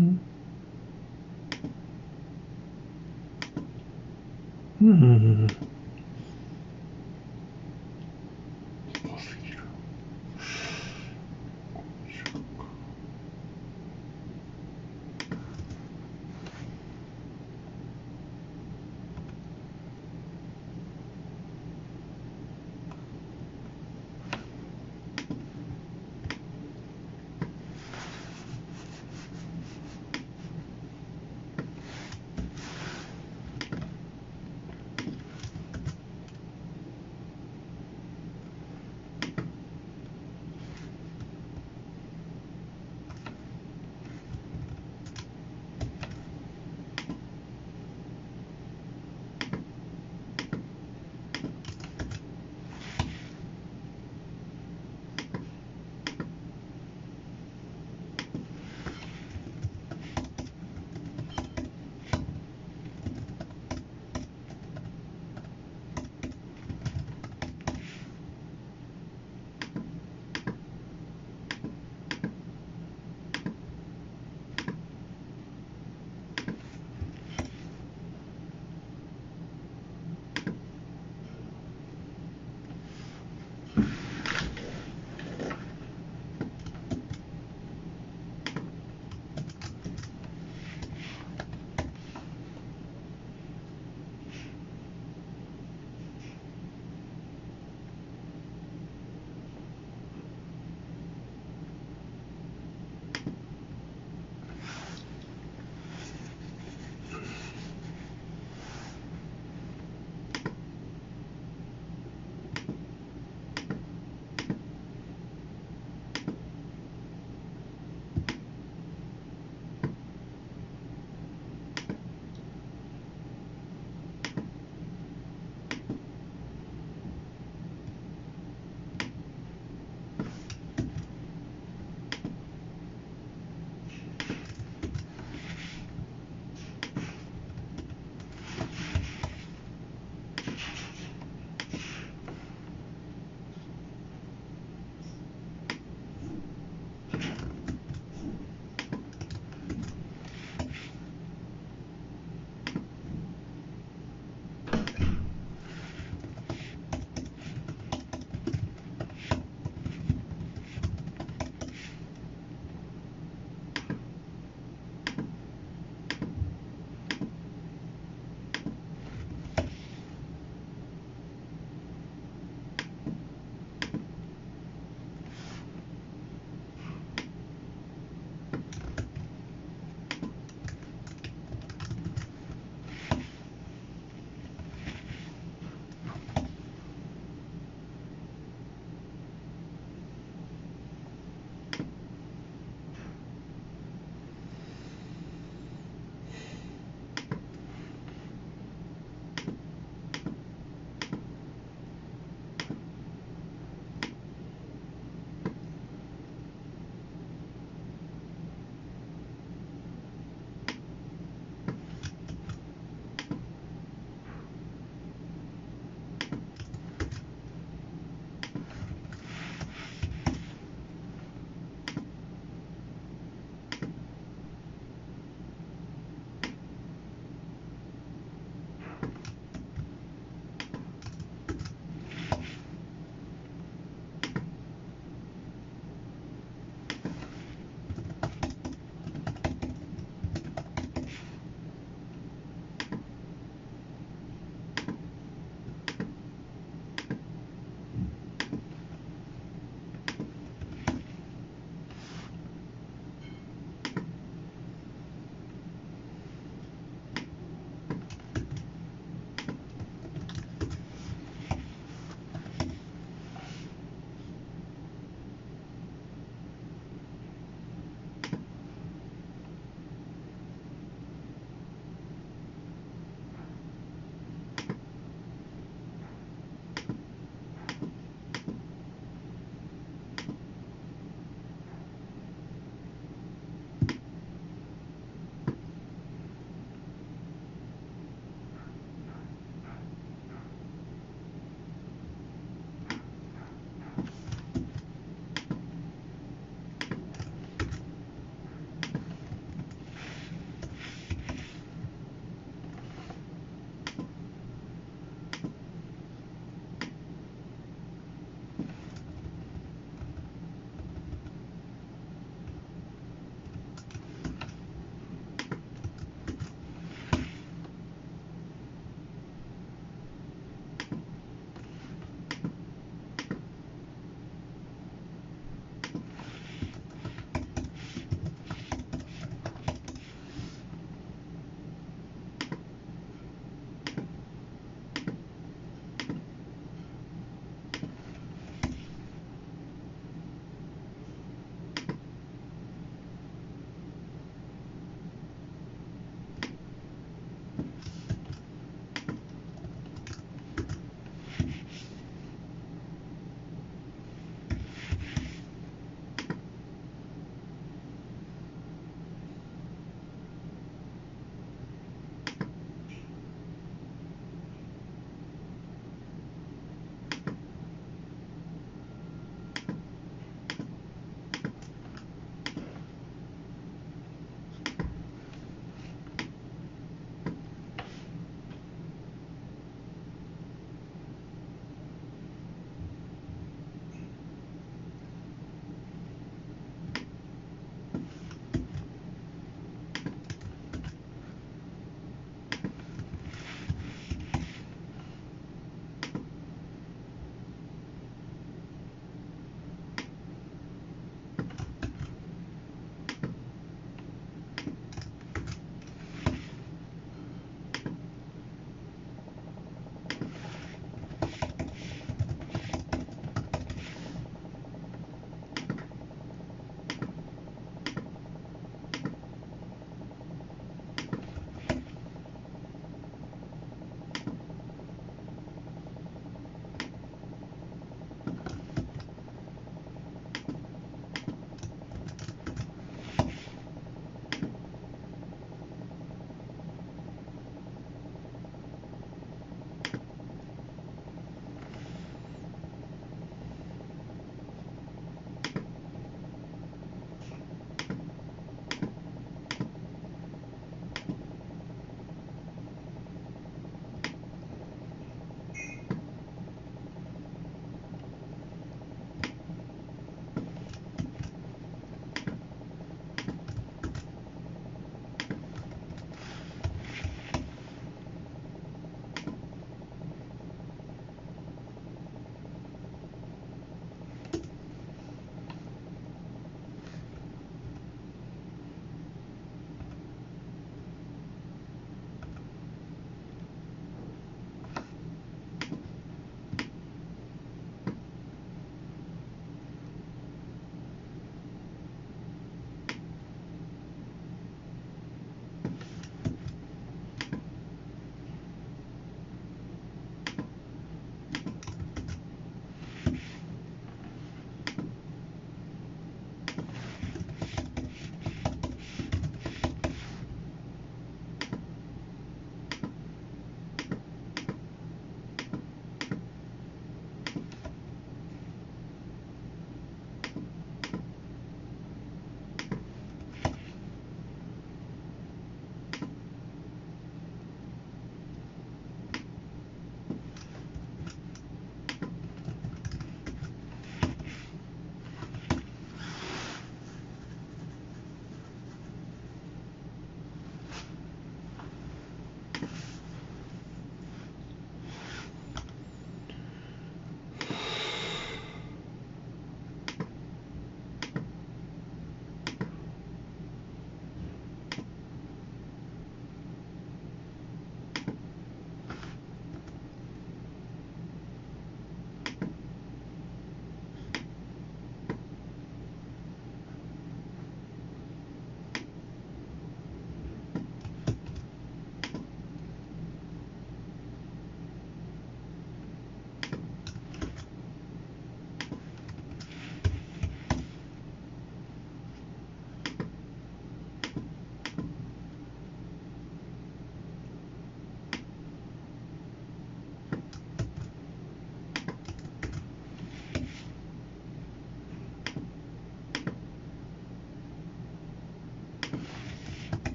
Hmm. hmm.